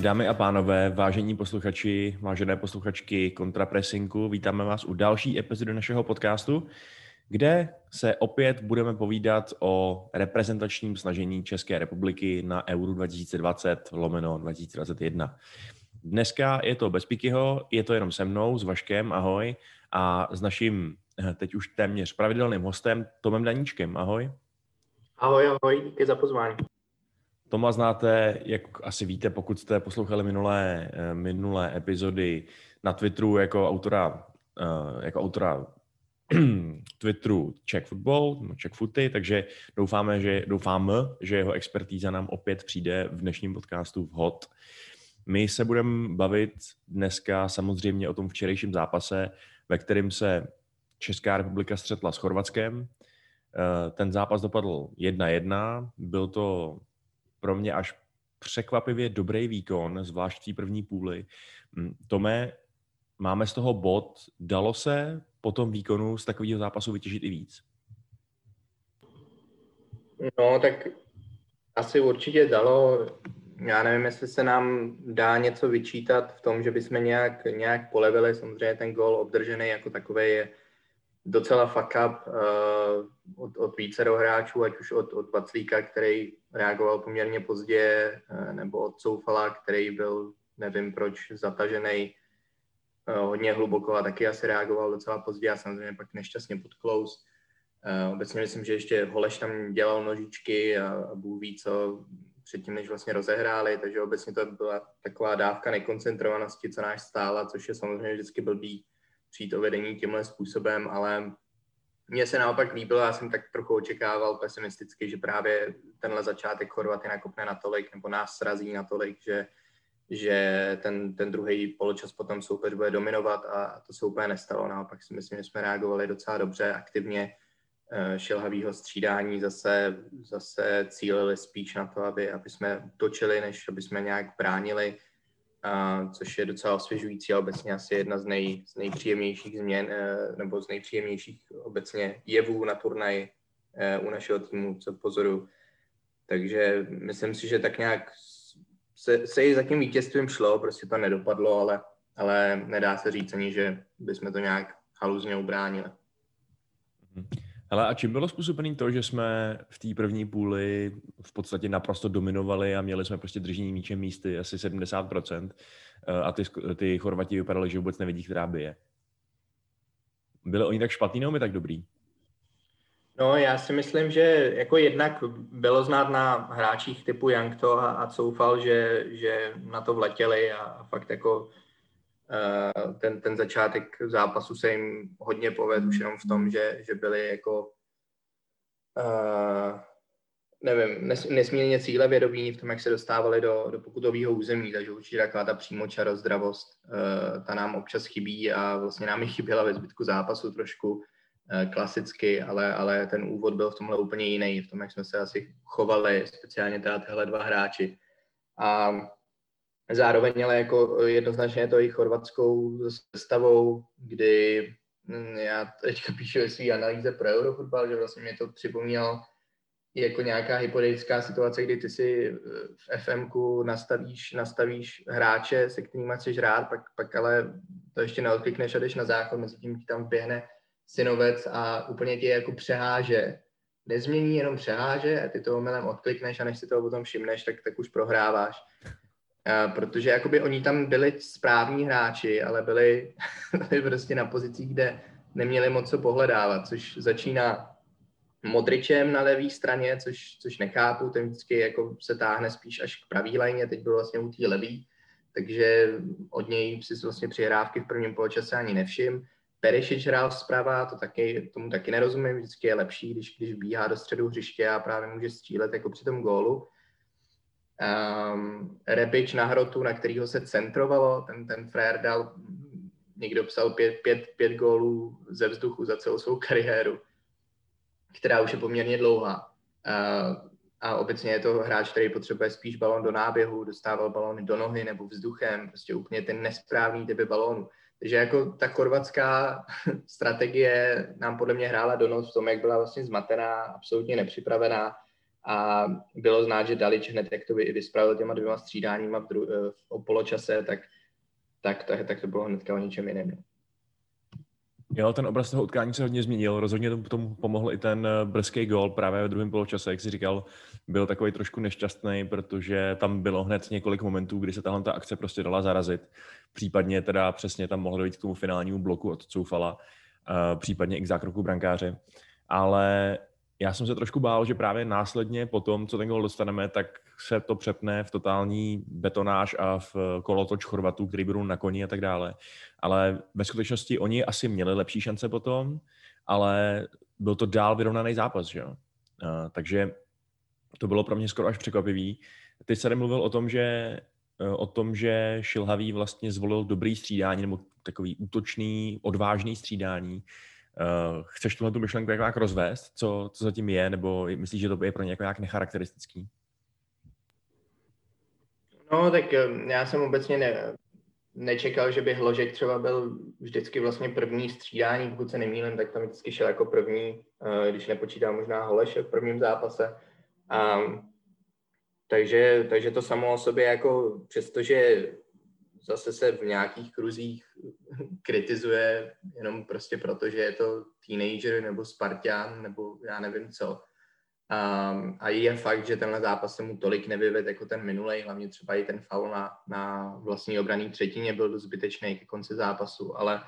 Dámy a pánové, vážení posluchači, vážené posluchačky kontrapresinku, vítáme vás u další epizody našeho podcastu, kde se opět budeme povídat o reprezentačním snažení České republiky na Euro 2020 lomeno 2021. Dneska je to bez Pikyho, je to jenom se mnou, s Vaškem, ahoj, a s naším eh, teď už téměř pravidelným hostem Tomem Daníčkem, ahoj. Ahoj, ahoj, díky za pozvání. Toma znáte, jak asi víte, pokud jste poslouchali minulé, eh, minulé epizody na Twitteru jako autora, eh, jako autora Twitteru Czech Football, Czech Footy, takže doufáme, že, doufáme, že jeho expertíza nám opět přijde v dnešním podcastu vhod. My se budeme bavit dneska samozřejmě o tom včerejším zápase, ve kterém se Česká republika střetla s Chorvatskem. Eh, ten zápas dopadl 1-1. Byl to pro mě až překvapivě dobrý výkon, zvlášť v té první půli. Hm, Tome, máme z toho bod. Dalo se po tom výkonu z takového zápasu vytěžit i víc? No, tak asi určitě dalo. Já nevím, jestli se nám dá něco vyčítat v tom, že bychom nějak, nějak polevili. Samozřejmě ten gol obdržený jako takový je docela fuck up uh, od, od více hráčů, ať už od, od Vaclíka, který reagoval poměrně pozdě, uh, nebo od Soufala, který byl, nevím proč, zatažený uh, hodně hluboko a taky asi reagoval docela pozdě a samozřejmě pak nešťastně pod close. Uh, obecně myslím, že ještě Holeš tam dělal nožičky a, a Bůh ví co předtím, než vlastně rozehráli, takže obecně to byla taková dávka nekoncentrovanosti, co náš stála, což je samozřejmě vždycky blbý přijít o vedení tímhle způsobem, ale mně se naopak líbilo, já jsem tak trochu očekával pesimisticky, že právě tenhle začátek Chorvaty nakopne natolik, nebo nás srazí natolik, že, že ten, ten druhý poločas potom soupeř bude dominovat a to se úplně nestalo. Naopak si myslím, že jsme reagovali docela dobře, aktivně eh, šilhavýho střídání zase, zase cílili spíš na to, aby, aby jsme točili, než aby jsme nějak bránili a, což je docela osvěžující a obecně asi jedna z, nej, z nejpříjemnějších změn eh, nebo z nejpříjemnějších obecně jevů na turnaj eh, u našeho týmu, co pozoru. Takže myslím si, že tak nějak se, se i za tím vítězstvím šlo, prostě to nedopadlo, ale, ale nedá se říct ani, že bychom to nějak haluzně ubránili. Mm-hmm. Ale a čím bylo způsobený to, že jsme v té první půli v podstatě naprosto dominovali a měli jsme prostě držení míčem místy asi 70% eh, a ty, ty Chorvati vypadali, že vůbec nevidí, která by je. Byli oni tak špatný nebo my tak dobrý? No, já si myslím, že jako jednak bylo znát na hráčích typu Jankto a, a Coufal, že, že na to vletěli a, fakt jako ten, ten začátek zápasu se jim hodně povedl už jenom v tom, že, že byli jako uh, nevím, nes, nesmírně cílevědomí v tom, jak se dostávali do, do pokutového území, takže určitě taková ta přímoča zdravost, uh, ta nám občas chybí a vlastně nám i chyběla ve zbytku zápasu trošku uh, klasicky, ale, ale ten úvod byl v tomhle úplně jiný, v tom, jak jsme se asi chovali, speciálně teda tyhle dva hráči. A Zároveň ale jako jednoznačně to i chorvatskou sestavou, kdy hm, já teďka píšu své analýze pro Eurofutbal, že vlastně mě to připomínalo jako nějaká hypotetická situace, kdy ty si v FMku nastavíš, nastavíš hráče, se kterými chceš hrát, pak, pak ale to ještě neodklikneš a jdeš na záchod, mezi tím ti tam běhne synovec a úplně tě jako přeháže. Nezmění, jenom přeháže a ty to omylem odklikneš a než si toho potom všimneš, tak, tak už prohráváš protože jakoby oni tam byli správní hráči, ale byli, byli prostě na pozicích, kde neměli moc co pohledávat, což začíná Modričem na levé straně, což, což nechápu, ten vždycky jako se táhne spíš až k pravý lajně, teď byl vlastně u té levý, takže od něj si vlastně přihrávky v prvním poločase ani nevšim. Perišič hrál zprava, to taky, tomu taky nerozumím, vždycky je lepší, když, když bíhá do středu hřiště a právě může střílet jako při tom gólu um, Rebič na hrotu, na kterého se centrovalo, ten, ten frér dal někdo psal pět, pět, pět gólů ze vzduchu za celou svou kariéru, která už je poměrně dlouhá. Uh, a obecně je to hráč, který potřebuje spíš balon do náběhu, dostával balony do nohy nebo vzduchem, prostě úplně ten nesprávný typy balónu. Takže jako ta chorvatská strategie nám podle mě hrála do noc v tom, jak byla vlastně zmatená, absolutně nepřipravená a bylo znát, že Dalič hned, jak to i vyspravil těma dvěma střídáníma v, dru- eh, v poločase, tak, tak, tak, tak to bylo hnedka o něčem jiném. Jo, ten obraz toho utkání se hodně změnil. Rozhodně tomu pomohl i ten eh, brzký gol právě ve druhém poločase, jak si říkal, byl takový trošku nešťastný, protože tam bylo hned několik momentů, kdy se tahle ta akce prostě dala zarazit. Případně teda přesně tam mohlo dojít k tomu finálnímu bloku od Coufala, uh, případně i k zákroku brankáře. Ale já jsem se trošku bál, že právě následně po tom, co ten gol dostaneme, tak se to přepne v totální betonáž a v kolotoč Chorvatů, který budou na koni a tak dále. Ale ve skutečnosti oni asi měli lepší šance potom, ale byl to dál vyrovnaný zápas, že jo? Takže to bylo pro mě skoro až překvapivý. Ty se mluvil o tom, že o tom, že Šilhavý vlastně zvolil dobrý střídání nebo takový útočný, odvážný střídání. Uh, chceš tuhle tu myšlenku jak rozvést? Co, co zatím je? Nebo myslíš, že to je pro ně jako nějak necharakteristický? No, tak eh, já jsem obecně ne, nečekal, že by Hložek třeba byl vždycky vlastně první střídání, pokud se nemýlím, tak tam vždycky šel jako první, eh, když nepočítám možná Holeše v prvním zápase. A, takže, takže to samo o sobě jako, přestože zase se v nějakých kruzích kritizuje jenom prostě proto, že je to teenager nebo Spartan nebo já nevím co. Um, a je fakt, že tenhle zápas se mu tolik nevyved jako ten minulý, hlavně třeba i ten faul na, na vlastní obraný třetině byl dost zbytečný ke konci zápasu, ale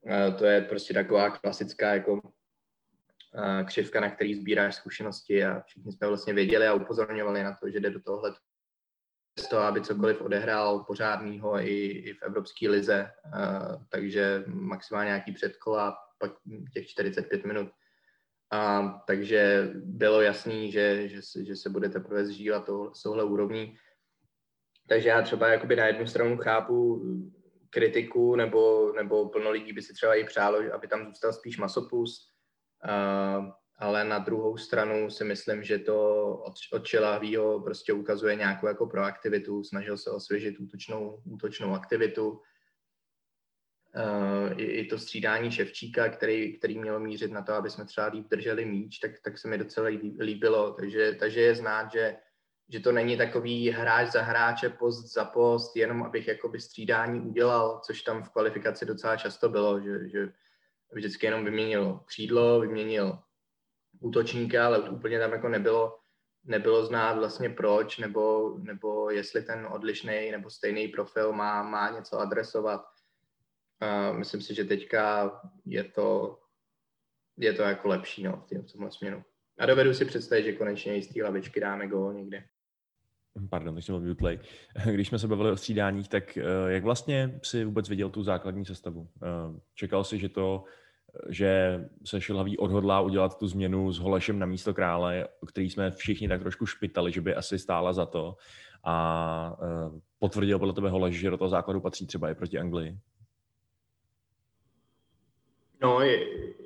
uh, to je prostě taková klasická jako uh, křivka, na který sbíráš zkušenosti a všichni jsme vlastně věděli a upozorňovali na to, že jde do tohle z toho, aby cokoliv odehrál pořádnýho i, i v Evropské lize, uh, takže maximálně nějaký předkola, pak těch 45 minut. A, takže bylo jasný, že, že, že se bude teprve zžívat to, s úrovní. Takže já třeba jakoby na jednu stranu chápu kritiku, nebo, nebo plno lidí by si třeba i přálo, aby tam zůstal spíš masopus, uh, ale na druhou stranu si myslím, že to od, od prostě ukazuje nějakou jako proaktivitu, snažil se osvěžit útočnou, útočnou aktivitu, Uh, i, i to střídání Ševčíka, který, který mělo mířit na to, aby jsme třeba líp drželi míč, tak, tak se mi docela líbilo. Takže, takže je znát, že, že to není takový hráč za hráče, post za post, jenom abych jakoby střídání udělal, což tam v kvalifikaci docela často bylo, že, že vždycky jenom vyměnil křídlo, vyměnil útočníka, ale úplně tam jako nebylo, nebylo znát vlastně proč, nebo, nebo jestli ten odlišný nebo stejný profil má, má něco adresovat. A myslím si, že teďka je to, je to jako lepší no, v, tomhle směru. A dovedu si představit, že konečně i z té lavičky dáme gól někde. Pardon, teď jsem play. Když jsme se bavili o střídáních, tak eh, jak vlastně si vůbec viděl tu základní sestavu? Eh, čekal si, že to že se Šilhavý odhodlá udělat tu změnu s Holešem na místo krále, který jsme všichni tak trošku špitali, že by asi stála za to. A uh, potvrdil podle tebe Holeš, že do toho základu patří třeba i proti Anglii? No,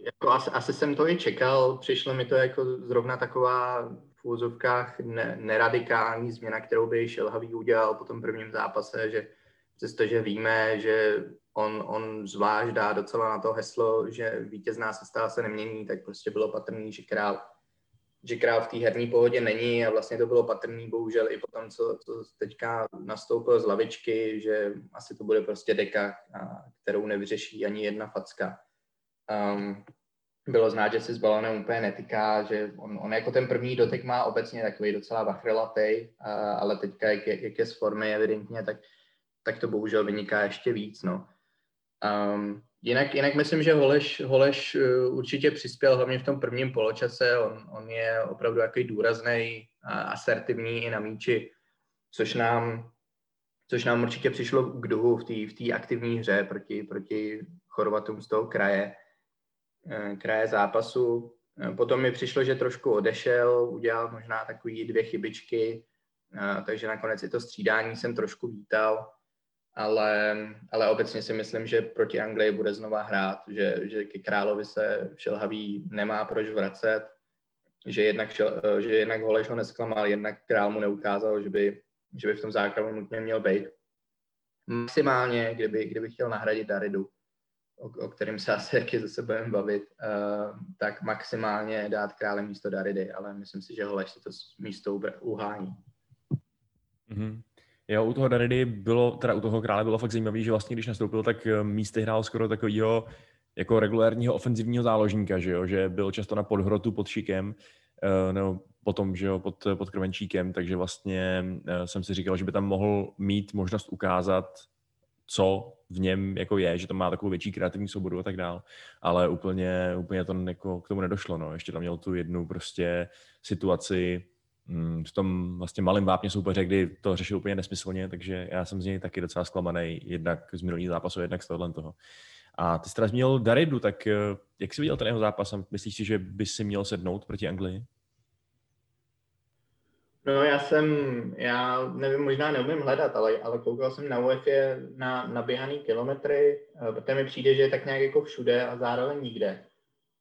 jako asi, asi jsem to i čekal. Přišlo mi to jako zrovna taková v úzovkách ne, neradikální změna, kterou by Šilhavý udělal po tom prvním zápase, že přestože víme, že on, on zvlášť dá docela na to heslo, že vítězná sestava se nemění, tak prostě bylo patrný, že král, že král v té herní pohodě není a vlastně to bylo patrný bohužel i potom, co, co teďka nastoupil z lavičky, že asi to bude prostě deka, kterou nevyřeší ani jedna facka. Um, bylo znát, že se s balonem úplně netýká, že on, on jako ten první dotek má obecně takový docela vachrelatej, ale teďka, jak je, jak je z formy evidentně, tak, tak to bohužel vyniká ještě víc. No. Um, jinak, jinak myslím, že Holeš, Holeš uh, určitě přispěl hlavně v tom prvním poločase. On, on je opravdu takový důrazný a asertivní i na míči, což nám, což nám určitě přišlo k duhu v té v aktivní hře proti, proti Chorvatům z toho kraje, eh, kraje zápasu. Eh, potom mi přišlo, že trošku odešel, udělal možná takový dvě chybičky, takže nakonec i to střídání jsem trošku vítal ale, ale obecně si myslím, že proti Anglii bude znova hrát, že, že ke královi se šelhavý nemá proč vracet, že jednak, šel, že jednak Holeš ho nesklamal, jednak král mu neukázal, že by, že by v tom základu nutně měl být. Maximálně, kdyby, kdyby chtěl nahradit Daridu, o, o kterém se asi taky zase budeme bavit, uh, tak maximálně dát krále místo Daridy, ale myslím si, že Holeš si to místo uhání. Mm-hmm. Jo, u toho Daridy bylo, teda u toho krále bylo fakt zajímavé, že vlastně když nastoupil, tak eh, místy hrál skoro takového jako regulérního ofenzivního záložníka, že jo, že byl často na podhrotu pod šikem, uh, nebo potom, že jo, pod, pod krvenčíkem, takže vlastně uh, jsem si říkal, že by tam mohl mít možnost ukázat, co v něm jako je, že to má takovou větší kreativní svobodu a tak dál, ale úplně, úplně to jako k tomu nedošlo, no. Ještě tam měl tu jednu prostě situaci, v tom vlastně malém vápně soupeře, kdy to řešil úplně nesmyslně, takže já jsem z něj taky docela zklamaný, jednak z minulých zápasů, jednak z tohohle toho. A ty jsi teda zmínil Daridu, tak eh, jak jsi viděl ten jeho zápas a myslíš si, že by si měl sednout proti Anglii? No já jsem, já nevím, možná neumím hledat, ale, ale koukal jsem na UEFI na naběhaný kilometry, eh, protože mi přijde, že je tak nějak jako všude a zároveň nikde.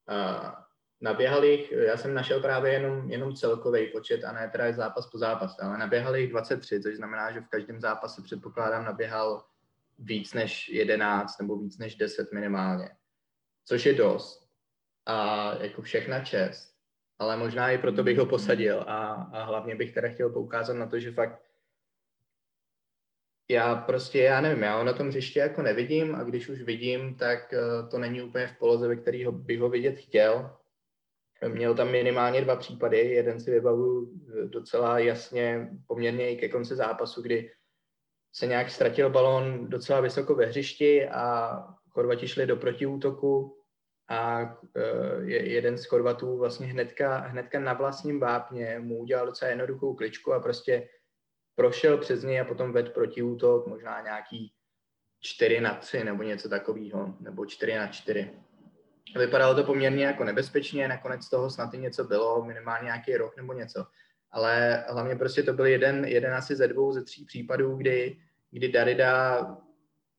Uh, naběhal jich, já jsem našel právě jenom, jenom celkový počet a ne teda zápas po zápase, ale naběhal jich 23, což znamená, že v každém zápase předpokládám naběhal víc než 11 nebo víc než 10 minimálně, což je dost. A jako všechna čest. Ale možná i proto bych ho posadil a, a hlavně bych teda chtěl poukázat na to, že fakt já prostě, já nevím, já ho na tom hřiště jako nevidím a když už vidím, tak uh, to není úplně v poloze, ve kterého bych ho vidět chtěl. Měl tam minimálně dva případy, jeden si vybavuju docela jasně, poměrně i ke konci zápasu, kdy se nějak ztratil balón docela vysoko ve hřišti a Chorvati šli do protiútoku a uh, jeden z Chorvatů vlastně hnedka, hnedka na vlastním vápně mu udělal docela jednoduchou kličku a prostě prošel přes něj a potom ved protiútok, možná nějaký 4 na 3 nebo něco takového, nebo 4 na 4. Vypadalo to poměrně jako nebezpečně, nakonec toho snad i něco bylo, minimálně nějaký rok nebo něco. Ale hlavně prostě to byl jeden, jeden asi ze dvou, ze tří případů, kdy, kdy Darida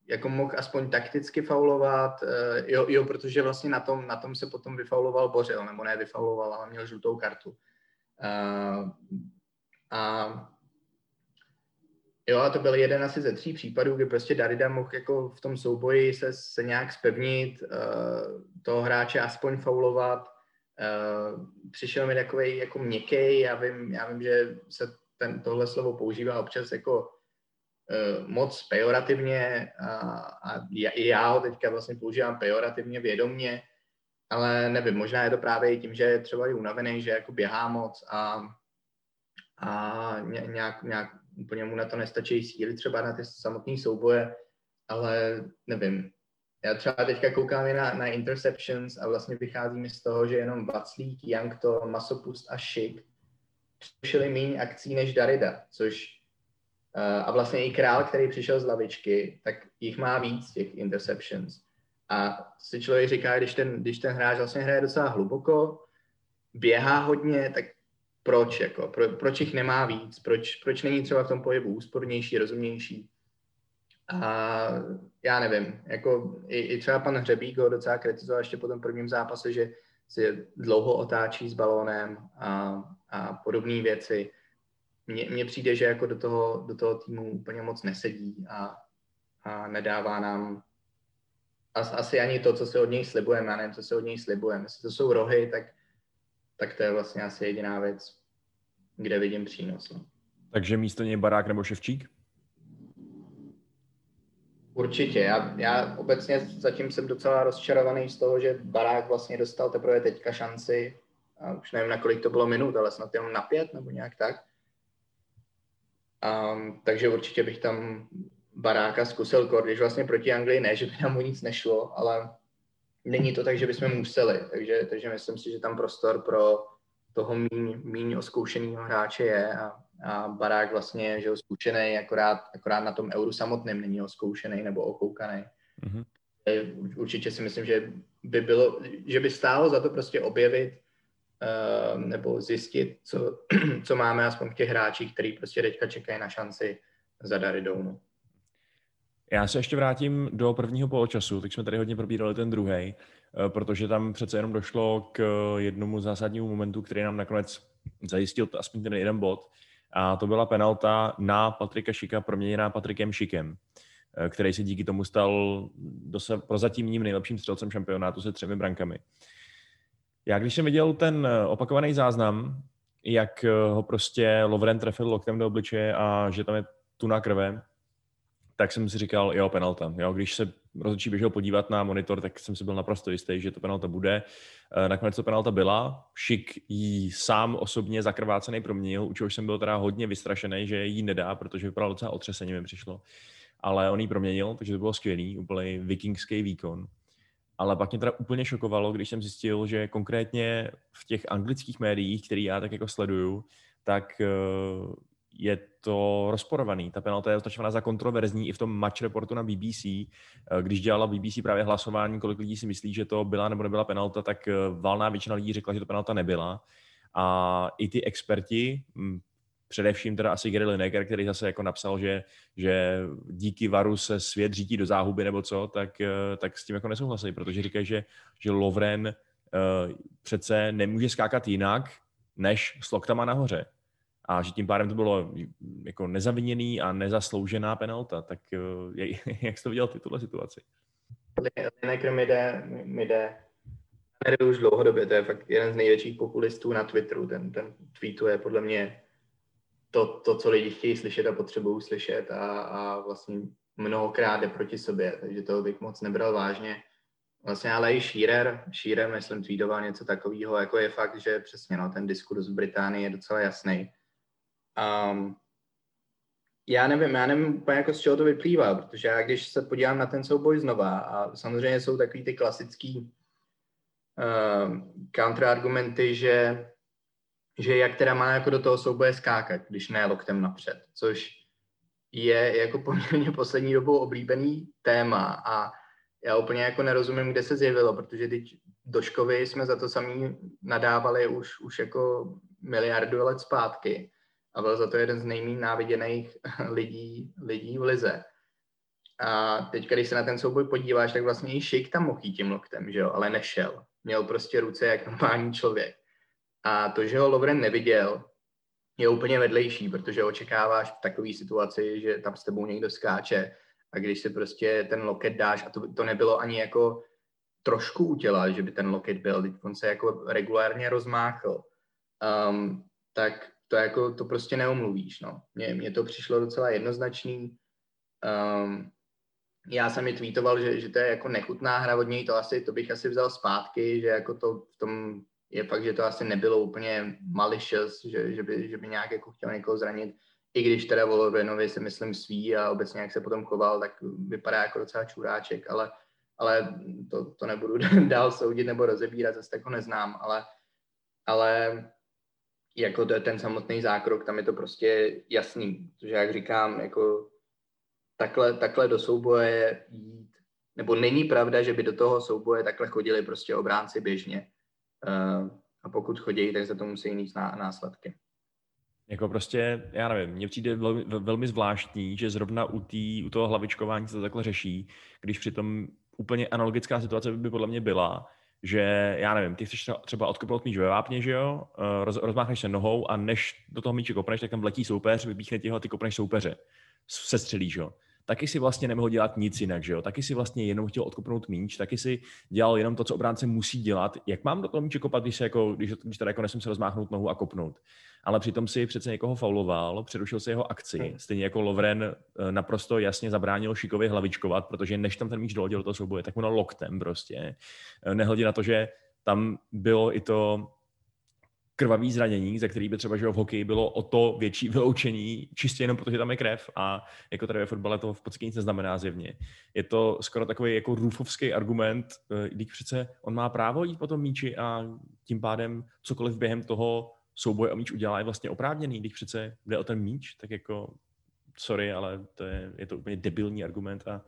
jako mohl aspoň takticky faulovat, uh, jo, jo, protože vlastně na tom, na tom se potom vyfauloval Bořil, nebo ne vyfauloval, ale měl žlutou kartu. Uh, a jo, a to byl jeden asi ze tří případů, kdy prostě Darida mohl jako v tom souboji se, se nějak spevnit, uh, toho hráče aspoň faulovat. Uh, přišel mi takový jako měkký, já vím, já vím, že se ten, tohle slovo používá občas jako Eh, moc pejorativně a, a i já ho teďka vlastně používám pejorativně vědomně, ale nevím, možná je to právě i tím, že je třeba i unavený, že jako běhá moc a, a nějak, nějak úplně mu na to nestačí síly třeba na ty samotné souboje, ale nevím. Já třeba teďka koukám na, na interceptions a vlastně vychází mi z toho, že jenom Vaclík, Jankto, Masopust a Šik přišli méně akcí než Darida, což Eh, a vlastně i král, který přišel z lavičky, tak jich má víc těch interceptions. A si člověk říká, když ten, když ten hráč vlastně hraje docela hluboko, běhá hodně, tak proč, jako, pro, proč jich nemá víc, proč, proč není třeba v tom pohybu úspornější, rozumnější. A já nevím, jako i, i třeba pan Hřebík ho docela kritizoval ještě po tom prvním zápase, že si dlouho otáčí s balónem a, a podobné věci mně přijde, že jako do toho, do toho týmu úplně moc nesedí a, a nedává nám as, asi ani to, co se od něj slibujeme, a nevím, co se od něj slibujeme. Jestli to jsou rohy, tak, tak to je vlastně asi jediná věc, kde vidím přínos. No. Takže místo něj Barák nebo Ševčík? Určitě. Já, já obecně zatím jsem docela rozčarovaný z toho, že Barák vlastně dostal teprve teďka šanci. A už nevím, na kolik to bylo minut, ale snad jenom na pět nebo nějak tak. Um, takže určitě bych tam baráka zkusil kor, když vlastně proti Anglii ne, že by nám mu nic nešlo, ale není to tak, že bychom museli, takže, takže myslím si, že tam prostor pro toho míň, míň oskoušeného hráče je a, a barák vlastně je že zkušený, akorát, akorát na tom euru samotném není oskoušený nebo okoukaný. Mm-hmm. Určitě si myslím, že by bylo, že by stálo za to prostě objevit Ehm, nebo zjistit, co, co máme aspoň v těch hráčích, který prostě teďka čekají na šanci za Daridou. Já se ještě vrátím do prvního poločasu, tak jsme tady hodně probírali ten druhý, eh, protože tam přece jenom došlo k jednomu zásadnímu momentu, který nám nakonec zajistil aspoň ten jeden bod. A to byla penalta na Patrika Šika, proměněná Patrikem Šikem, eh, který se díky tomu stal dosa, prozatímním nejlepším střelcem šampionátu se třemi brankami. Já když jsem viděl ten eh, opakovaný záznam, jak ho prostě Lovren trefil loktem do obličeje a že tam je tu na krve, tak jsem si říkal, jo, penalta. Jo, když se rozhodčí běžel podívat na monitor, tak jsem si byl naprosto jistý, že to penalta bude. Eh, nakonec to penalta byla. Šik jí sám osobně zakrvácený proměnil, u čehož jsem byl teda hodně vystrašený, že jí nedá, protože vypadal docela otřeseně mi přišlo. Ale on jí proměnil, takže to bylo skvělý, úplně vikingský výkon. Ale pak mě teda úplně šokovalo, když jsem zjistil, že konkrétně v těch anglických médiích, který já tak jako sleduju, tak eh, je to rozporovaný. Ta penalta je označovaná za kontroverzní i v tom match reportu na BBC. Eh, když dělala BBC právě hlasování, kolik lidí si myslí, že to byla nebo nebyla penalta, tak eh, valná většina lidí řekla, že to penalta nebyla. A i ty experti, hm, především teda asi Gary Lineker, který zase jako napsal, že, že díky varu se svět řítí do záhuby nebo co, tak, eh, tak s tím jako nesouhlasí, protože říkají, že, že Lovren přece nemůže skákat jinak, než s loktama nahoře a že tím pádem to bylo jako nezaviněný a nezasloužená penalta. Tak eh, jak jsi to viděl ty tuhle situaci? Lineker mi jde, mi jde, jde už dlouhodobě, to je fakt jeden z největších populistů na Twitteru, ten, ten tweetuje podle mě to, to, co lidi chtějí slyšet a potřebují slyšet a, a vlastně mnohokrát jde proti sobě, takže toho bych moc nebral vážně. Vlastně ale i Shearer, Shearer, myslím, tweetoval něco takového, jako je fakt, že přesně no, ten diskurs v Británii je docela jasný Um, já nevím, já nevím úplně jako z čeho to vyplývá, protože já když se podívám na ten souboj znova a samozřejmě jsou takový ty klasický uh, counterargumenty, že, že jak teda má jako do toho souboje skákat, když ne loktem napřed, což je jako poměrně poslední dobou oblíbený téma a já úplně jako nerozumím, kde se zjevilo, protože teď Doškovi jsme za to sami nadávali už, už jako miliardu let zpátky a byl za to jeden z nejméně náviděných lidí, lidí v lize. A teď, když se na ten souboj podíváš, tak vlastně i Šik tam mohl tím loktem, že jo, ale nešel. Měl prostě ruce jak normální člověk. A to, že ho Lovren neviděl, je úplně vedlejší, protože očekáváš v takové situaci, že tam s tebou někdo skáče a když si prostě ten loket dáš, a to, to nebylo ani jako trošku u těla, že by ten loket byl, teď on se jako regulárně rozmáchl, um, tak to jako, to prostě neomluvíš, no. Mně, mně to přišlo docela jednoznačný. Um, já jsem mi tweetoval, že, že to je jako nechutná hra od něj, to asi, to bych asi vzal zpátky, že jako to v tom je fakt, že to asi nebylo úplně malicious, že, že, by, že by nějak jako chtěl někoho zranit, i když teda Volovinovi si myslím sví a obecně jak se potom choval, tak vypadá jako docela čuráček, ale, ale to, to nebudu dál soudit nebo rozebírat, zase tak ho neznám, ale, ale jako ten samotný zákrok, tam je to prostě jasný, protože jak říkám, jako takhle, takhle do souboje jít, nebo není pravda, že by do toho souboje takhle chodili prostě obránci běžně. Uh, a pokud chodí, tak se to musí mít následky. Jako prostě, já nevím, mně přijde velmi, velmi zvláštní, že zrovna u, tý, u toho hlavičkování se to takhle řeší, když přitom úplně analogická situace by podle mě byla, že já nevím, ty chceš třeba odkopnout míč ve vápně, že jo, eh, roz, rozmáchneš se nohou a než do toho míče kopneš, tak tam vletí soupeř, vypíchne ti ho a ty kopneš soupeře. Se střelíš, jo. Taky si vlastně nemohl dělat nic jinak, že jo. Taky si vlastně jenom chtěl odkopnout míč, taky si dělal jenom to, co obránce musí dělat. Jak mám do toho míče kopat, když, se jako, když, když teda jako nesmím se rozmáchnout nohu a kopnout? ale přitom si přece někoho fauloval, přerušil si jeho akci. Hmm. Stejně jako Lovren eh, naprosto jasně zabránil Šikovi hlavičkovat, protože než tam ten míč dohodil do toho souboje, tak mu na loktem prostě. Eh, nehledě na to, že tam bylo i to krvavý zranění, za který by třeba že v hokeji bylo o to větší vyloučení, čistě jenom protože tam je krev a jako tady ve fotbale to v podstatě nic neznamená zjevně. Je to skoro takový jako růfovský argument, eh, když přece on má právo jít po tom míči a tím pádem cokoliv během toho souboj o míč udělá, je vlastně oprávněný, když přece jde o ten míč, tak jako sorry, ale to je, je to úplně debilní argument a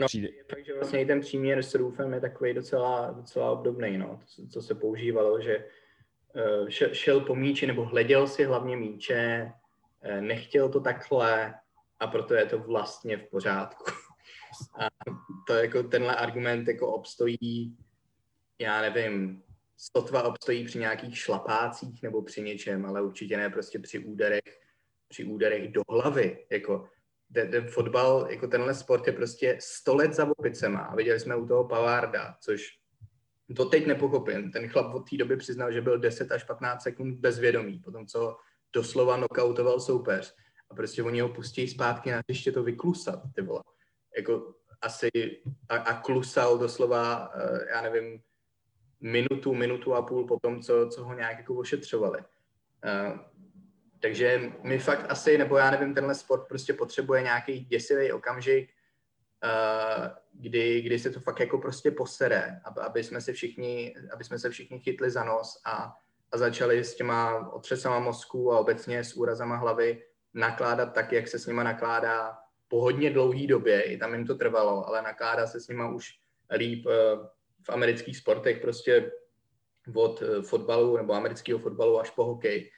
No, přijde... je fakt, že vlastně i ten příměr s Roofem je takový docela, docela obdobný, no, to, co se používalo, že uh, šel, šel po míči nebo hleděl si hlavně míče, uh, nechtěl to takhle, a proto je to vlastně v pořádku. A to jako tenhle argument jako obstojí, já nevím, sotva obstojí při nějakých šlapácích nebo při něčem, ale určitě ne prostě při úderech, při úderech do hlavy. Jako ten, fotbal, jako tenhle sport je prostě 100 let za opicema. A viděli jsme u toho Pavarda, což to teď nepochopím. Ten chlap od té doby přiznal, že byl 10 až 15 sekund bezvědomý, potom co doslova nokautoval soupeř. A prostě oni ho pustí zpátky na ještě to vyklusat, ty vole. Jako asi a, a klusal doslova, eh, já nevím, minutu, minutu a půl po tom, co, co ho nějak jako ošetřovali. Takže my fakt asi, nebo já nevím, tenhle sport prostě potřebuje nějaký děsivý okamžik, uh, kdy, kdy se to fakt jako prostě posere, aby, jsme se všichni, aby jsme se všichni chytli za nos a, a začali s těma otřesama mozku a obecně s úrazama hlavy nakládat tak, jak se s nima nakládá po hodně dlouhé době, i tam jim to trvalo, ale nakládá se s nima už líp uh, v amerických sportech, prostě od uh, fotbalu nebo amerického fotbalu až po hokej.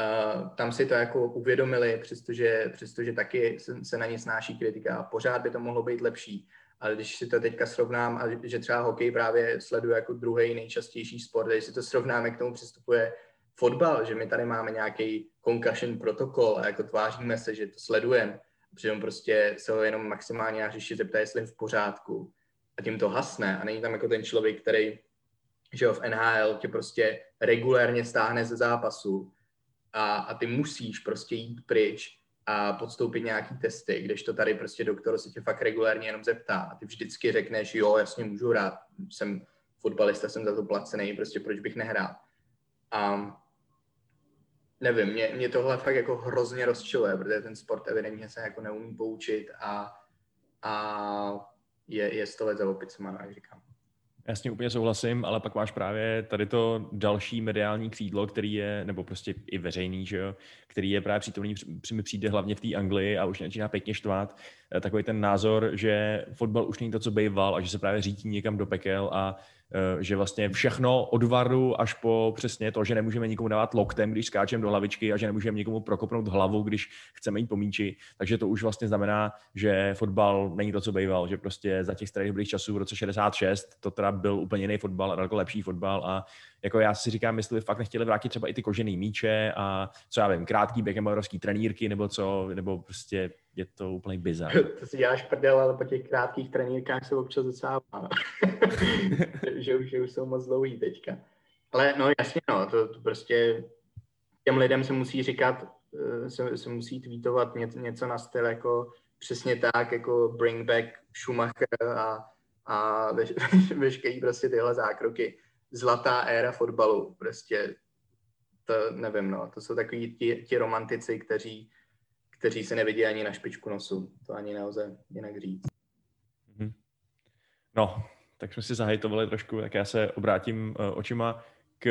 Uh, tam si to jako uvědomili, přestože, přestože taky se, se na ně snáší kritika a pořád by to mohlo být lepší. Ale když si to teďka srovnám, a že třeba hokej právě sleduje jako druhý nejčastější sport, když si to srovnáme, k tomu přistupuje fotbal, že my tady máme nějaký concussion protokol a jako tváříme se, že to sledujeme. Přitom prostě se ho jenom maximálně řeší, zeptá, jestli je v pořádku. A tím to hasne. A není tam jako ten člověk, který že jo, v NHL tě prostě regulérně stáhne ze zápasu a, a ty musíš prostě jít pryč a podstoupit nějaký testy, když to tady prostě doktor se tě fakt regulérně jenom zeptá a ty vždycky řekneš, jo, jasně můžu hrát, jsem fotbalista, jsem za to placený, prostě proč bych nehrál. A nevím, mě, mě tohle fakt jako hrozně rozčiluje, protože ten sport evidentně se jako neumí poučit a, a je, je sto let za opicema, jak říkám. Tím úplně souhlasím, ale pak máš právě tady to další mediální křídlo, který je, nebo prostě i veřejný, že jo, který je právě přítomný, mi přijde hlavně v té Anglii a už začíná pěkně štvát, eh, takový ten názor, že fotbal už není to, co býval a že se právě řítí někam do pekel a že vlastně všechno od varu až po přesně to, že nemůžeme nikomu dávat loktem, když skáčeme do hlavičky a že nemůžeme nikomu prokopnout hlavu, když chceme jít po míči. Takže to už vlastně znamená, že fotbal není to, co býval, že prostě za těch starých dobrých časů v roce 66 to teda byl úplně jiný fotbal, daleko lepší fotbal a jako já si říkám, jestli by fakt nechtěli vrátit třeba i ty kožený míče a co já vím, krátký Beckhamberovský trenírky nebo co, nebo prostě je to úplně bizar. to si děláš prdel, ale po těch krátkých trenírkách se občas docela že, už, že už jsou moc dlouhý teďka. Ale no jasně, no, to, to prostě těm lidem se musí říkat, eh, se, se musí tweetovat něco, něco na styl jako přesně tak, jako bring back Schumacher a, a veš, veškerý prostě tyhle zákroky. Zlatá éra fotbalu, prostě to nevím, no, to jsou takový ti, ti romantici, kteří kteří se nevidí ani na špičku nosu. To ani nelze jinak říct. Mhm. No, tak jsme si zahajtovali trošku, tak já se obrátím uh, očima k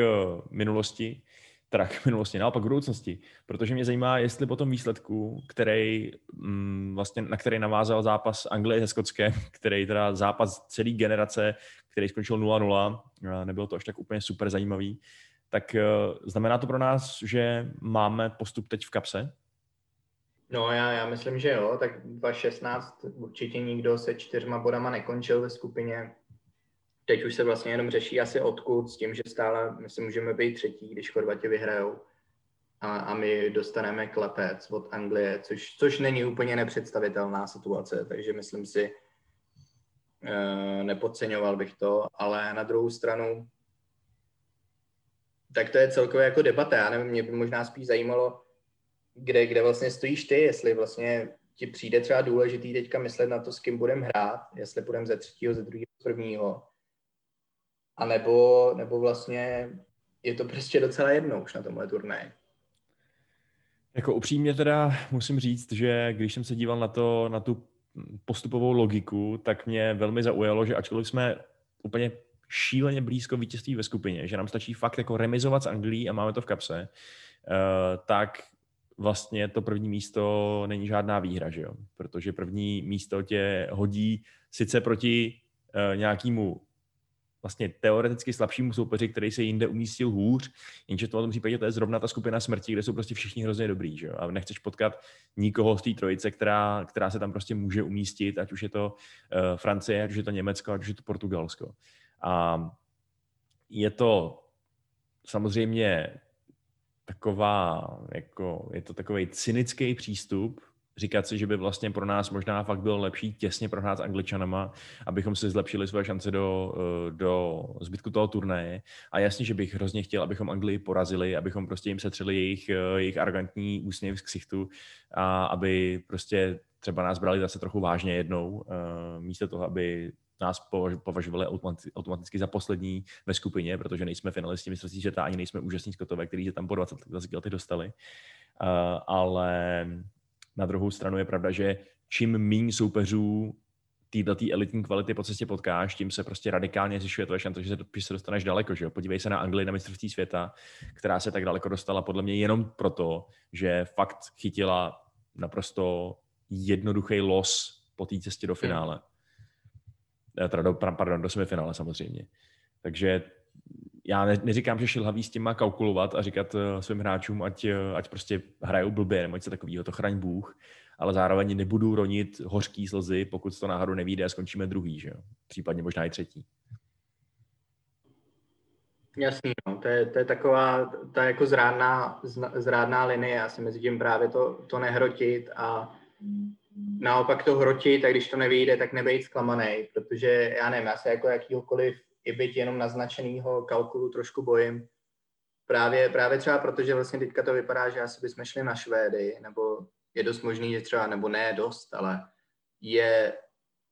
minulosti, teda k minulosti, naopak k budoucnosti, protože mě zajímá, jestli po tom výsledku, který, mm, vlastně, na který navázal zápas Anglie se Skotskem, který teda zápas celé generace, který skončil 0-0, nebylo to až tak úplně super zajímavý, tak uh, znamená to pro nás, že máme postup teď v kapse? No já, já myslím, že jo, tak 2016 určitě nikdo se čtyřma bodama nekončil ve skupině. Teď už se vlastně jenom řeší asi odkud s tím, že stále my si můžeme být třetí, když Chorvati vyhrajou. A, a my dostaneme klepec od Anglie, což, což není úplně nepředstavitelná situace, takže myslím si, e, nepodceňoval bych to, ale na druhou stranu, tak to je celkově jako debata. Já nevím, mě by možná spíš zajímalo, kde, kde vlastně stojíš ty, jestli vlastně ti přijde třeba důležitý teďka myslet na to, s kým budeme hrát, jestli budeme ze třetího, ze druhého, z prvního, a nebo, nebo vlastně je to prostě docela jedno už na tomhle turnaji. Jako upřímně teda musím říct, že když jsem se díval na to, na tu postupovou logiku, tak mě velmi zaujalo, že ačkoliv jsme úplně šíleně blízko vítězství ve skupině, že nám stačí fakt jako remizovat s Anglií a máme to v kapse, uh, tak vlastně to první místo není žádná výhra, že jo? Protože první místo tě hodí sice proti uh, nějakému vlastně teoreticky slabšímu soupeři, který se jinde umístil hůř, jenže v tom případě to je zrovna ta skupina smrti, kde jsou prostě všichni hrozně dobrý, že jo? a nechceš potkat nikoho z té trojice, která, která se tam prostě může umístit, ať už je to uh, Francie, ať už je to Německo, ať už je to Portugalsko. A je to samozřejmě taková, jako, je to takový cynický přístup, říkat si, že by vlastně pro nás možná fakt bylo lepší těsně prohrát s Angličanama, abychom si zlepšili své šance do, eh, do zbytku toho turnaje. A jasně, že bych hrozně chtěl, abychom Anglii porazili, abychom prostě jim setřeli jejich, eh, jejich arrogantní úsměv z ksichtu a aby prostě třeba nás brali zase trochu vážně jednou, eh, místo toho, aby nás považovali automaticky za poslední ve skupině, protože nejsme finalisti mistrovství světa, ani nejsme úžasní skotové, kteří se tam po 20, 20 lety dostali. ale na druhou stranu je pravda, že čím méně soupeřů této elitní kvality po cestě potkáš, tím se prostě radikálně zvyšuje tvoje šance, že se, že se dostaneš daleko. Že jo? Podívej se na Anglii na mistrovství světa, která se tak daleko dostala podle mě jenom proto, že fakt chytila naprosto jednoduchý los po té cestě do finále. Hmm. Teda do, pardon, do semifinále samozřejmě. Takže já ne, neříkám, že šilhavý s tím má kalkulovat a říkat uh, svým hráčům, ať, uh, ať prostě hrajou blbě nebo něco takového, to chraň Bůh, ale zároveň nebudu ronit hořký slzy, pokud to náhodou nevíde a skončíme druhý, že jo? Případně možná i třetí. Jasný, no. to, je, to je taková ta jako zrádná, zrádná linie, já si mezi tím právě to, to nehrotit a naopak to hrotit a když to nevyjde, tak nebejt zklamaný, protože já nevím, já se jako jakýhokoliv i byť jenom naznačenýho kalkulu trošku bojím. Právě, právě třeba proto, že vlastně teďka to vypadá, že asi bychom šli na Švédy, nebo je dost možný, že třeba, nebo ne dost, ale je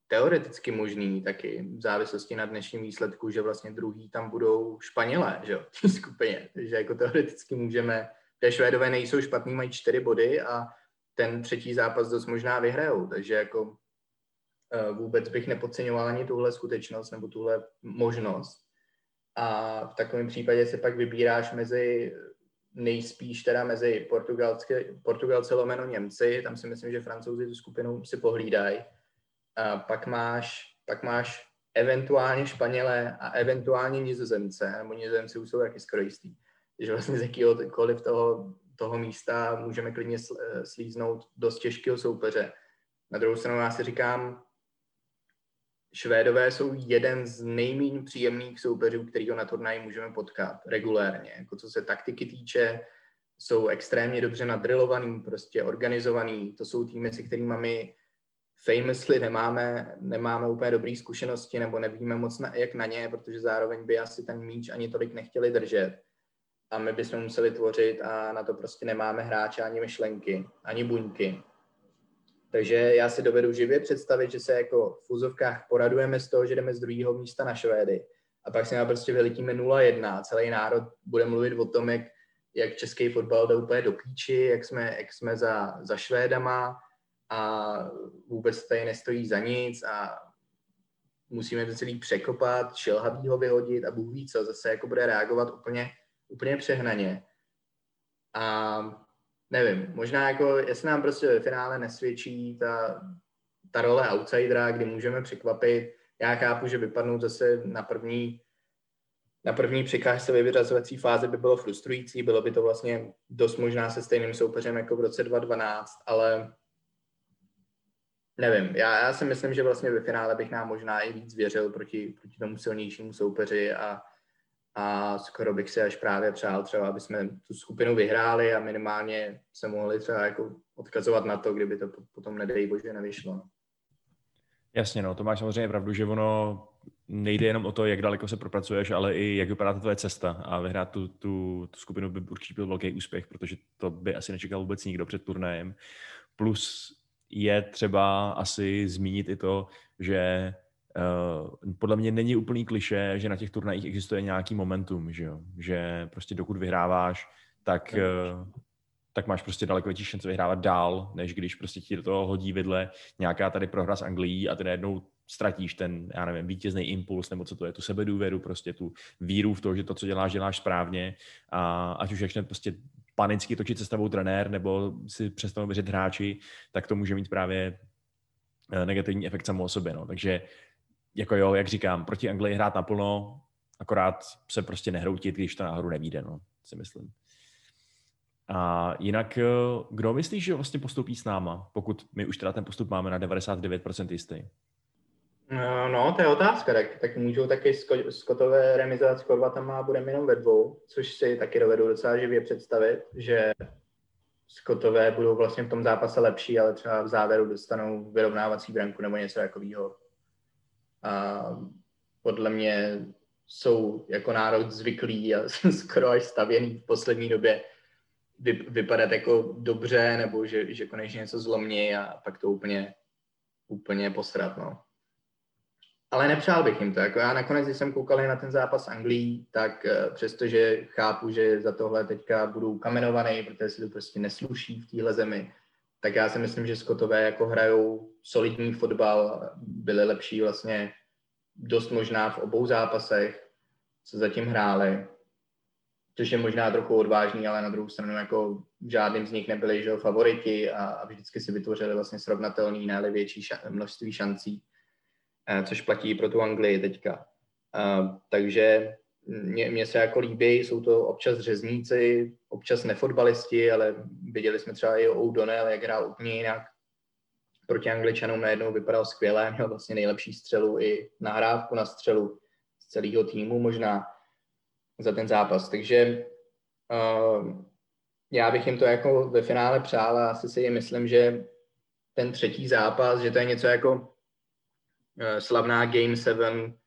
teoreticky možný taky v závislosti na dnešním výsledku, že vlastně druhý tam budou Španělé, že jo, v té skupině. Takže jako teoreticky můžeme, té Švédové nejsou špatný, mají čtyři body a ten třetí zápas dost možná vyhrajou, takže jako Eh, vůbec bych nepodceňoval ani tuhle skutečnost nebo tuhle možnost. A v takovém případě se pak vybíráš mezi nejspíš teda mezi Portugalce lomeno Němci, tam si myslím, že Francouzi tu skupinu si pohlídají. A pak máš, pak máš eventuálně Španělé a eventuálně Nizozemce, nebo Nizozemci už jsou taky skoro jistý. Takže vlastně z jakýhokoliv toho, toho místa můžeme klidně slíznout dost těžkého soupeře. Na druhou stranu já si říkám, Švédové jsou jeden z nejméně příjemných soupeřů, kterýho na turnaji můžeme potkat regulérně. Jako co se taktiky týče, jsou extrémně dobře nadrilovaný, prostě organizovaný. To jsou týmy, se kterými my famously nemáme, nemáme úplně dobré zkušenosti nebo nevíme moc na, jak na ně, protože zároveň by asi ten míč ani tolik nechtěli držet. A my bychom museli tvořit a na to prostě nemáme hráče ani myšlenky, ani buňky. Takže já si dovedu živě představit, že se jako v fuzovkách poradujeme z toho, že jdeme z druhého místa na Švédy a pak si nám prostě vyletíme 0-1. Celý národ bude mluvit o tom, jak, jak český fotbal jde úplně do píči, jak jsme, jak jsme za, za Švédama a vůbec tady nestojí za nic a musíme to celý překopat, šelhavýho vyhodit a Bůh ví co, zase jako bude reagovat úplně, úplně přehnaně. A nevím, možná jako, jestli nám prostě ve finále nesvědčí ta, ta role outsidera, kdy můžeme překvapit. Já chápu, že vypadnout zase na první na první překážce ve vyřazovací fázi by bylo frustrující, bylo by to vlastně dost možná se stejným soupeřem jako v roce 2012, ale nevím, já, já si myslím, že vlastně ve finále bych nám možná i víc věřil proti, proti tomu silnějšímu soupeři a a skoro bych si až právě přál třeba, aby jsme tu skupinu vyhráli a minimálně se mohli třeba jako odkazovat na to, kdyby to potom nedej bože nevyšlo. Jasně, no, to máš samozřejmě pravdu, že ono nejde jenom o to, jak daleko se propracuješ, ale i jak vypadá ta tvoje cesta a vyhrát tu, tu, tu skupinu by určitě byl velký úspěch, protože to by asi nečekal vůbec nikdo před turnajem. Plus je třeba asi zmínit i to, že podle mě není úplný kliše, že na těch turnajích existuje nějaký momentum, že jo? Že prostě dokud vyhráváš, tak, tak máš prostě daleko větší šance vyhrávat dál, než když prostě ti do toho hodí vidle nějaká tady prohra s Anglií a ty najednou ztratíš ten, já nevím, vítězný impuls, nebo co to je, tu sebedůvěru, prostě tu víru v to, že to, co děláš, děláš správně a ať už začne prostě panicky točit se stavou trenér, nebo si přestanou věřit hráči, tak to může mít právě eh, negativní efekt samo o sobě. No. Takže jako jo, jak říkám, proti Anglii hrát naplno, akorát se prostě nehroutit, když to náhodou nevíde, no, si myslím. A jinak, eh, kdo myslíš, že vlastně postoupí s náma, pokud my už teda ten postup máme na 99% jistý? No, no, to je otázka, tak, tak můžou taky skotové remizovat s Chorvatama a budeme jenom ve dvou, což si taky dovedu docela živě představit, že Skotové budou vlastně v tom zápase lepší, ale třeba v závěru dostanou vyrovnávací branku nebo něco takového. A podle mě jsou jako národ zvyklí a skoro až stavěný v poslední době vypadat jako dobře, nebo že, že konečně něco zlomí a pak to úplně, úplně posrat, no. Ale nepřál bych jim to. Jako já nakonec, když jsem koukal na ten zápas Anglii, tak uh, přestože chápu, že za tohle teďka budou kamenovaný, protože si to prostě nesluší v téhle zemi, tak já si myslím, že Skotové jako hrajou solidní fotbal, byli lepší vlastně dost možná v obou zápasech, co zatím hráli, což je možná trochu odvážný, ale na druhou stranu jako žádným z nich nebyli že, favoriti a, a vždycky si vytvořili vlastně srovnatelný, ne větší ša- množství šancí. Eh, což platí pro tu Anglii teďka. Eh, takže mě, mě se jako líbí, jsou to občas řezníci, občas nefotbalisti, ale viděli jsme třeba i O'Donnell, jak hrál úplně jinak. Proti Angličanům najednou vypadal skvěle, měl vlastně nejlepší střelu i nahrávku na střelu z celého týmu možná za ten zápas. Takže uh, já bych jim to jako ve finále přál a asi si myslím, že ten třetí zápas, že to je něco jako Eh, slavná Game 7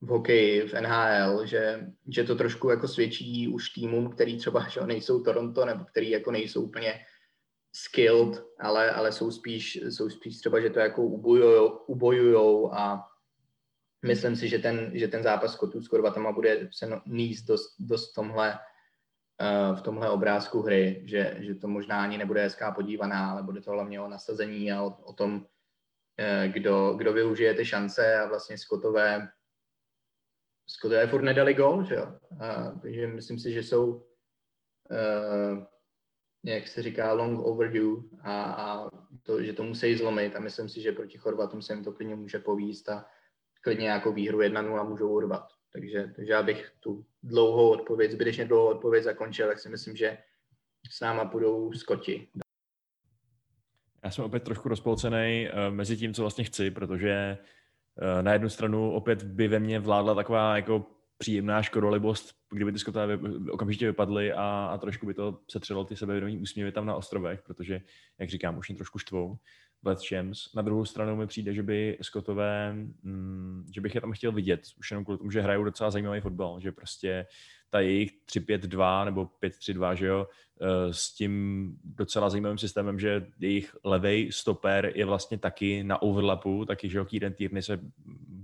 v hokeji, v NHL, že, že to trošku jako svědčí už týmům, který třeba že nejsou Toronto, nebo který jako nejsou úplně skilled, ale, ale jsou, spíš, jsou spíš třeba, že to jako ubojujou, ubojujou a myslím si, že ten, že ten zápas Kotů s Korvatama bude se no, níst dost, dost v tomhle, uh, v tomhle obrázku hry, že, že to možná ani nebude hezká podívaná, ale bude to hlavně o nasazení a o, o tom, Eh, kdo, kdo využije ty šance a vlastně Skotové Skotové furt nedali gol, že jo? A, takže myslím si, že jsou uh, jak se říká, long overdue a, a to, že to musí zlomit a myslím si, že proti Chorvatům se jim to klidně může povíst a klidně nějakou výhru 1-0 můžou urvat. Takže, takže já bych tu dlouhou odpověď, zbytečně dlouhou odpověď zakončil, tak si myslím, že s náma půjdou Skoti já jsem opět trošku rozpolcený uh, mezi tím, co vlastně chci, protože na jednu stranu opět by ve mně vládla taková jako příjemná škodolibost, kdyby ty skotové okamžitě vypadly a, a trošku by to setřelo ty sebevědomí úsměvy tam na ostrovech, protože, jak říkám, už jim trošku štvou v Champs. Na druhou stranu mi přijde, že by Skotové, mm, že bych je tam chtěl vidět, už jenom kvůli tomu, že hrajou docela zajímavý fotbal, že prostě ta jejich 3-5-2 nebo 5-3-2, že jo, eh, s tím docela zajímavým systémem, že jejich levej stoper je vlastně taky na overlapu, taky, že jo, Kieran Tierney se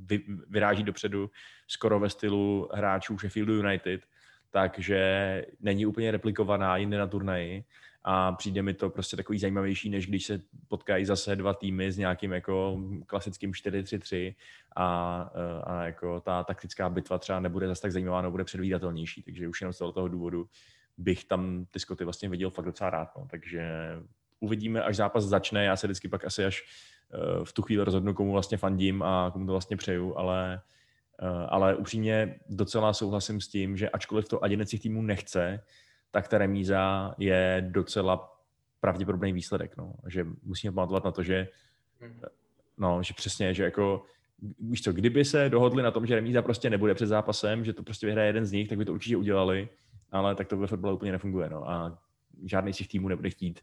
vy, vyráží dopředu skoro ve stylu hráčů Sheffieldu United, takže není úplně replikovaná jinde na turnaji a přijde mi to prostě takový zajímavější, než když se potkají zase dva týmy s nějakým jako klasickým 4-3-3 a, a jako ta taktická bitva třeba nebude zase tak zajímavá, no bude předvídatelnější, takže už jenom z toho důvodu bych tam ty Skoty vlastně viděl fakt docela rád, no. takže uvidíme, až zápas začne, já se vždycky pak asi až eh, v tu chvíli rozhodnu, komu vlastně fandím a komu to vlastně přeju, ale eh, ale upřímně docela souhlasím s tím, že ačkoliv to ani těch týmů nechce, tak ta remíza je docela pravděpodobný výsledek. No. Že musíme pamatovat na to, že, mhm. no, že přesně, že jako víš co, kdyby se dohodli na tom, že remíza prostě nebude před zápasem, že to prostě vyhraje jeden z nich, tak by to určitě udělali, ale tak to ve fotbale úplně nefunguje. No. A žádný z těch týmů nebude chtít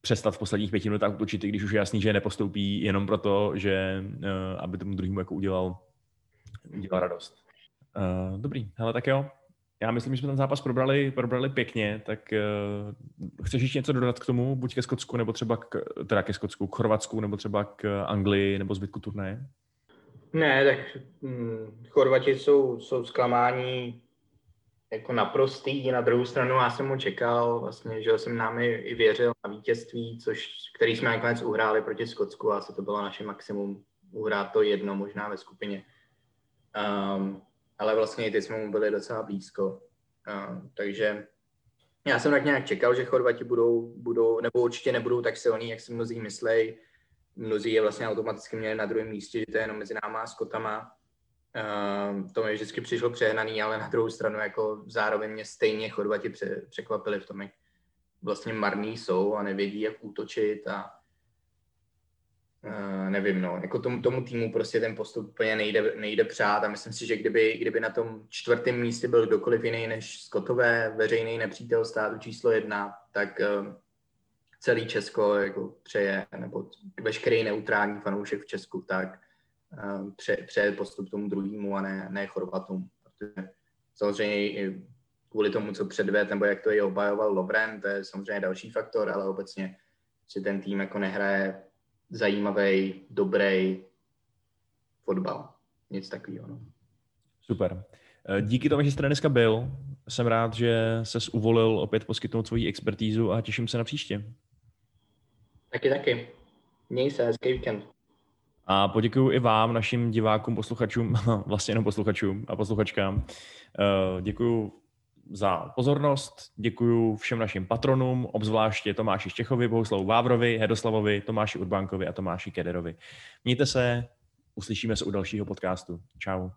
přestat v posledních pěti minutách útočit, když už je jasný, že nepostoupí jenom proto, že uh, aby tomu druhému jako udělal, udělal radost. Uh, dobrý, hele tak jo, já myslím, že jsme ten zápas probrali, probrali pěkně, tak uh, chceš ještě něco dodat k tomu, buď ke Skotsku, nebo třeba k, teda ke Skotsku, k Chorvatsku, nebo třeba k Anglii, nebo zbytku turnaje? Ne, tak hm, Chorvati jsou, jsou zklamání jako naprostý, na druhou stranu já jsem mu čekal, vlastně, že jsem nám i věřil na vítězství, což, který jsme nakonec uhráli proti Skotsku a asi to bylo naše maximum uhrát to jedno možná ve skupině. Um, ale vlastně i ty jsme mu byli docela blízko. Uh, takže já jsem tak nějak čekal, že Chorvati budou, budou, nebo určitě nebudou tak silní, jak si mnozí myslej. mnozí je vlastně automaticky měli na druhém místě, že to je jenom mezi náma a Skotama. Uh, to mi vždycky přišlo přehnaný, ale na druhou stranu jako zároveň mě stejně Chorvati pře- překvapili v tom, jak vlastně marný jsou a nevědí, jak útočit a Uh, nevím, no, jako tomu, tomu týmu prostě ten postup úplně nejde, nejde přát a myslím si, že kdyby, kdyby na tom čtvrtém místě byl kdokoliv jiný než Skotové, veřejný nepřítel státu číslo jedna, tak uh, celý Česko jako přeje, nebo veškerý neutrální fanoušek v Česku, tak uh, pře, přeje postup tomu druhému a ne, ne Chorvatům. Protože samozřejmě kvůli tomu, co předved, nebo jak to i obhajoval Lovren, to je samozřejmě další faktor, ale obecně si ten tým jako nehraje zajímavý, dobrý fotbal. Nic takového. No. Super. Eh, díky tomu, že jste dneska byl, jsem rád, že se uvolil opět poskytnout svoji expertízu a těším se na příště. Taky, taky. Měj se, hezký víkend. A poděkuji i vám, našim divákům, posluchačům, vlastně jenom posluchačům a posluchačkám. Eh, děkuji za pozornost, děkuji všem našim patronům, obzvláště Tomáši Štěchovi, Bohuslavu Vávrovi, Hedoslavovi, Tomáši Urbánkovi a Tomáši Kederovi. Mějte se, uslyšíme se u dalšího podcastu. Ciao.